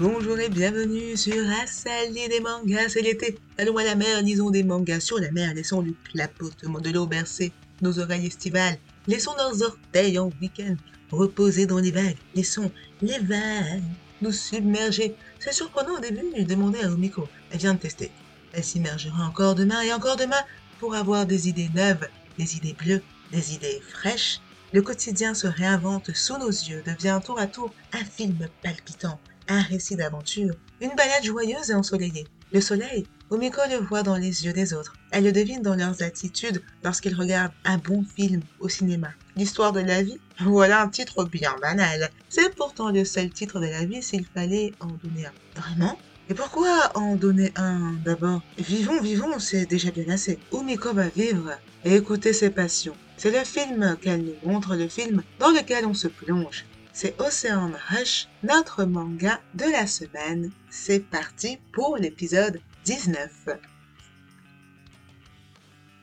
Bonjour et bienvenue sur Asali des mangas, c'est l'été. Allons à la mer, lisons des mangas sur la mer, laissons du clapotement de l'eau bercer nos oreilles estivales. Laissons nos orteils en week-end reposer dans les vagues. Laissons les vagues nous submerger. C'est surprenant au début, je demandais à Omiko. Elle vient de tester. Elle s'immergera encore demain et encore demain pour avoir des idées neuves, des idées bleues, des idées fraîches. Le quotidien se réinvente sous nos yeux, devient tour à tour un film palpitant, un récit d'aventure, une balade joyeuse et ensoleillée. Le soleil, Omiko le voit dans les yeux des autres. Elle le devine dans leurs attitudes lorsqu'ils regardent un bon film au cinéma. L'histoire de la vie Voilà un titre bien banal. C'est pourtant le seul titre de la vie s'il fallait en donner un. Vraiment? Et pourquoi en donner un? D'abord Vivons, vivons, c'est déjà bien assez. Omiko va vivre et écouter ses passions. C'est le film qu'elle nous montre, le film dans lequel on se plonge. C'est Ocean Rush, notre manga de la semaine. C'est parti pour l'épisode 19.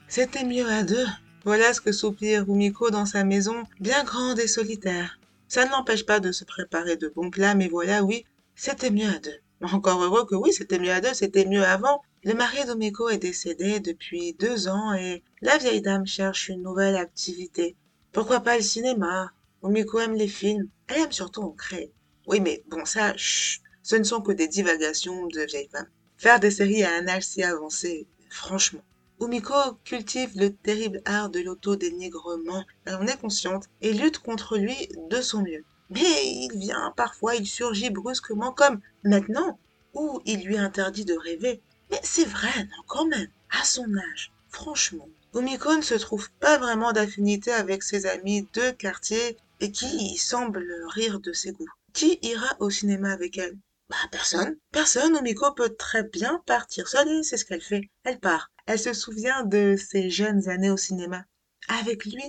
C'était mieux à deux. Voilà ce que soupire Rumiko dans sa maison, bien grande et solitaire. Ça ne l'empêche pas de se préparer de bons plats, mais voilà, oui, c'était mieux à deux. Encore heureux que oui, c'était mieux à deux, c'était mieux avant. Le mari d'Omiko est décédé depuis deux ans et la vieille dame cherche une nouvelle activité. Pourquoi pas le cinéma? Omiko aime les films. Elle aime surtout en créer. Oui, mais bon, ça, chut, ce ne sont que des divagations de vieille femme. Faire des séries à un âge si avancé, franchement. Umiko cultive le terrible art de l'autodénigrement, elle en est consciente, et lutte contre lui de son mieux. Mais il vient parfois, il surgit brusquement comme maintenant, où il lui interdit de rêver. Mais c'est vrai, non, quand même, à son âge, franchement. Umiko ne se trouve pas vraiment d'affinité avec ses amis de quartier et qui semblent rire de ses goûts. Qui ira au cinéma avec elle? Bah personne. Personne, Umiko peut très bien partir seule et c'est ce qu'elle fait. Elle part. Elle se souvient de ses jeunes années au cinéma. Avec lui,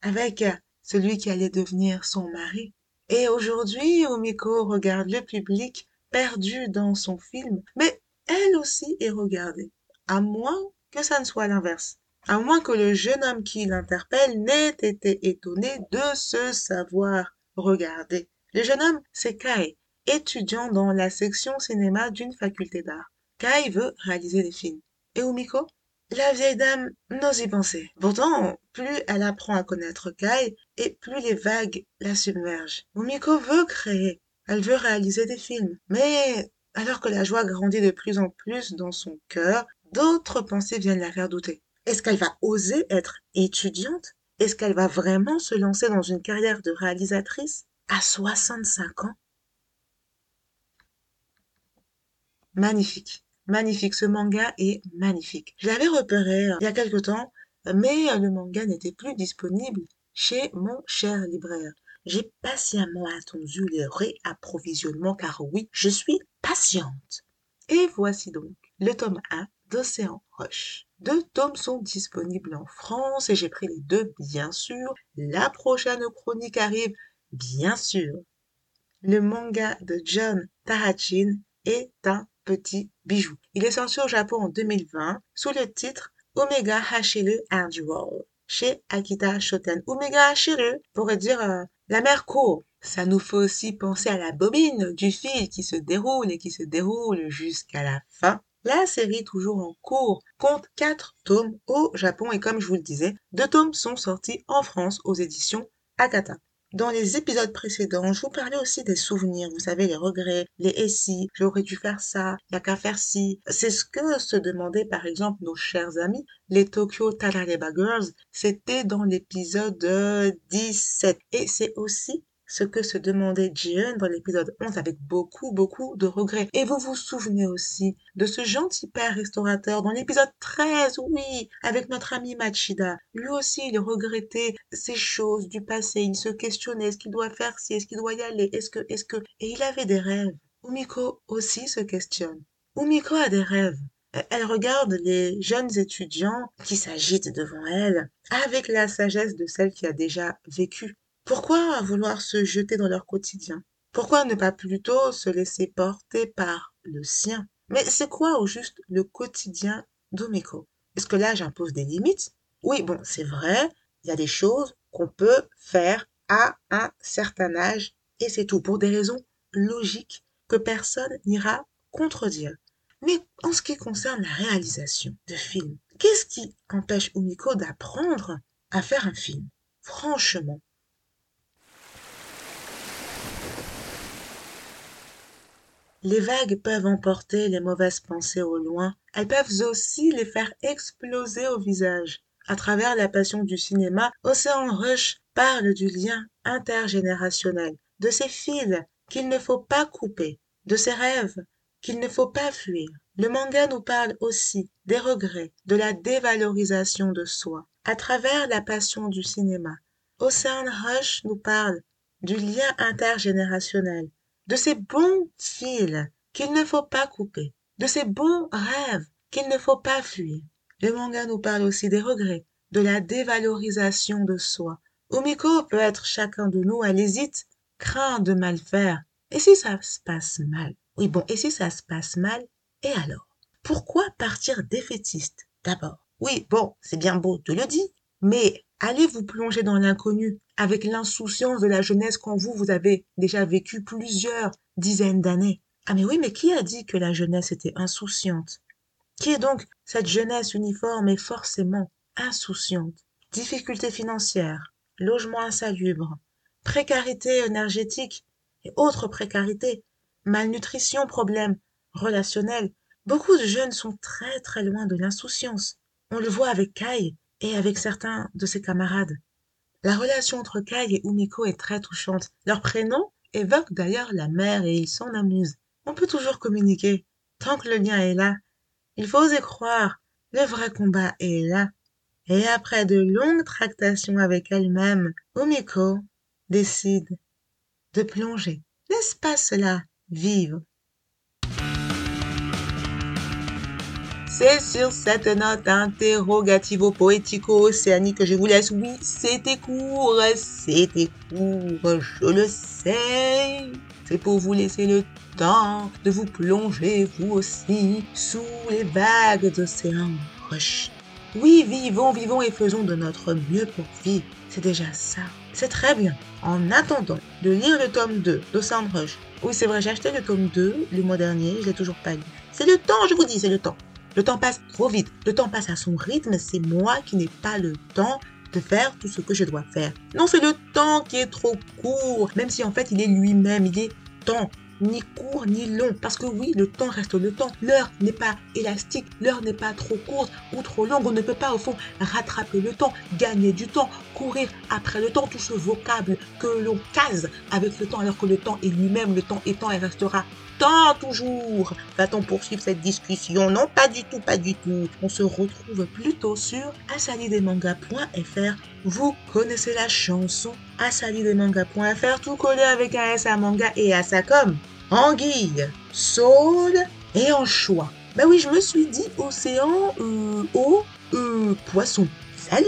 avec celui qui allait devenir son mari. Et aujourd'hui, Omiko regarde le public perdu dans son film, mais elle aussi est regardée. À moins que ça ne soit l'inverse. À moins que le jeune homme qui l'interpelle n'ait été étonné de se savoir regarder. Le jeune homme, c'est Kai, étudiant dans la section cinéma d'une faculté d'art. Kai veut réaliser des films. Et Omiko La vieille dame n'ose y penser. Pourtant, plus elle apprend à connaître Kai, et plus les vagues la submergent. Omiko veut créer, elle veut réaliser des films. Mais alors que la joie grandit de plus en plus dans son cœur, d'autres pensées viennent la faire douter. Est-ce qu'elle va oser être étudiante? Est-ce qu'elle va vraiment se lancer dans une carrière de réalisatrice à 65 ans? Magnifique. Magnifique, ce manga est magnifique. Je l'avais repéré euh, il y a quelque temps, mais euh, le manga n'était plus disponible chez mon cher libraire. J'ai patiemment attendu le réapprovisionnement car oui, je suis patiente. Et voici donc le tome 1 d'Océan Roche. Deux tomes sont disponibles en France et j'ai pris les deux, bien sûr. La prochaine chronique arrive, bien sûr. Le manga de John Tarachin est un petit bijou. Il est sorti au Japon en 2020 sous le titre Omega Hashiru World chez Akita Shoten. Omega Hashiru pourrait dire euh, la mer court. Ça nous fait aussi penser à la bobine du fil qui se déroule et qui se déroule jusqu'à la fin. La série toujours en cours compte 4 tomes au Japon et comme je vous le disais, deux tomes sont sortis en France aux éditions Akata. Dans les épisodes précédents, je vous parlais aussi des souvenirs, vous savez, les regrets, les et si, j'aurais dû faire ça, il n'y a qu'à faire ci. C'est ce que se demandaient par exemple nos chers amis, les Tokyo Tarareba Girls. C'était dans l'épisode 17. Et c'est aussi ce que se demandait Jiun dans l'épisode 11 avec beaucoup, beaucoup de regrets. Et vous vous souvenez aussi de ce gentil père restaurateur dans l'épisode 13, oui, avec notre ami Machida. Lui aussi, il regrettait ces choses du passé. Il se questionnait, est-ce qu'il doit faire ci, est-ce qu'il doit y aller, est-ce que, est-ce que... Et il avait des rêves. Umiko aussi se questionne. Umiko a des rêves. Elle regarde les jeunes étudiants qui s'agitent devant elle avec la sagesse de celle qui a déjà vécu. Pourquoi vouloir se jeter dans leur quotidien? Pourquoi ne pas plutôt se laisser porter par le sien? Mais c'est quoi au juste le quotidien d'Omiko Est-ce que là j'impose des limites? Oui, bon, c'est vrai, il y a des choses qu'on peut faire à un certain âge et c'est tout pour des raisons logiques que personne n'ira contredire. Mais en ce qui concerne la réalisation de films, qu'est-ce qui empêche Umiko d'apprendre à faire un film? Franchement. Les vagues peuvent emporter les mauvaises pensées au loin, elles peuvent aussi les faire exploser au visage. À travers la passion du cinéma, Océan Rush parle du lien intergénérationnel, de ces fils qu'il ne faut pas couper, de ces rêves qu'il ne faut pas fuir. Le manga nous parle aussi des regrets, de la dévalorisation de soi, à travers la passion du cinéma. Ocean Rush nous parle du lien intergénérationnel, de ces bons fils qu'il ne faut pas couper, de ces bons rêves qu'il ne faut pas fuir. Le manga nous parle aussi des regrets, de la dévalorisation de soi. Omiko peut être chacun de nous, elle hésite, craint de mal faire. Et si ça se passe mal? Oui, bon, et si ça se passe mal Et alors? Pourquoi partir défaitiste D'abord, oui, bon, c'est bien beau de le dire, mais allez vous plonger dans l'inconnu avec l'insouciance de la jeunesse quand vous, vous avez déjà vécu plusieurs dizaines d'années. Ah mais oui, mais qui a dit que la jeunesse était insouciante? Qui est donc cette jeunesse uniforme et forcément insouciante? Difficultés financières, logement insalubre, précarité énergétique et autres précarités, malnutrition, problèmes relationnels. Beaucoup de jeunes sont très très loin de l'insouciance. On le voit avec Kai et avec certains de ses camarades. La relation entre Kai et Umiko est très touchante. Leur prénom évoque d'ailleurs la mère et ils s'en amusent. On peut toujours communiquer. Tant que le lien est là, il faut oser croire, le vrai combat est là. Et après de longues tractations avec elle-même, Omiko décide de plonger. N'est-ce pas cela, vivre? C'est sur cette note interrogativo-poético-océanique que je vous laisse. Oui, c'était court, c'était court, je le sais. C'est pour vous laisser le temps de vous plonger vous aussi sous les vagues d'océan roche. Oui, vivons, vivons et faisons de notre mieux pour vivre. C'est déjà ça. C'est très bien. En attendant de lire le tome 2 d'Ocean Rush. Oui, c'est vrai, j'ai acheté le tome 2 le mois dernier, je l'ai toujours pas lu. C'est le temps, je vous dis, c'est le temps. Le temps passe trop vite. Le temps passe à son rythme. C'est moi qui n'ai pas le temps de faire tout ce que je dois faire. Non, c'est le temps qui est trop court. Même si en fait il est lui-même, il est temps ni court ni long. Parce que oui, le temps reste le temps. L'heure n'est pas élastique, l'heure n'est pas trop courte ou trop longue. On ne peut pas au fond rattraper le temps, gagner du temps, courir après le temps, tout ce vocable que l'on case avec le temps alors que le temps est lui-même, le temps étant et restera temps toujours. Va-t-on poursuivre cette discussion? Non, pas du tout, pas du tout. On se retrouve plutôt sur asalidemanga.fr. Vous connaissez la chanson asalidemanga.fr, tout collé avec un S à manga et à sa com. Anguille, saule et anchois. Bah oui, je me suis dit océan, euh, eau, euh, poisson. Salut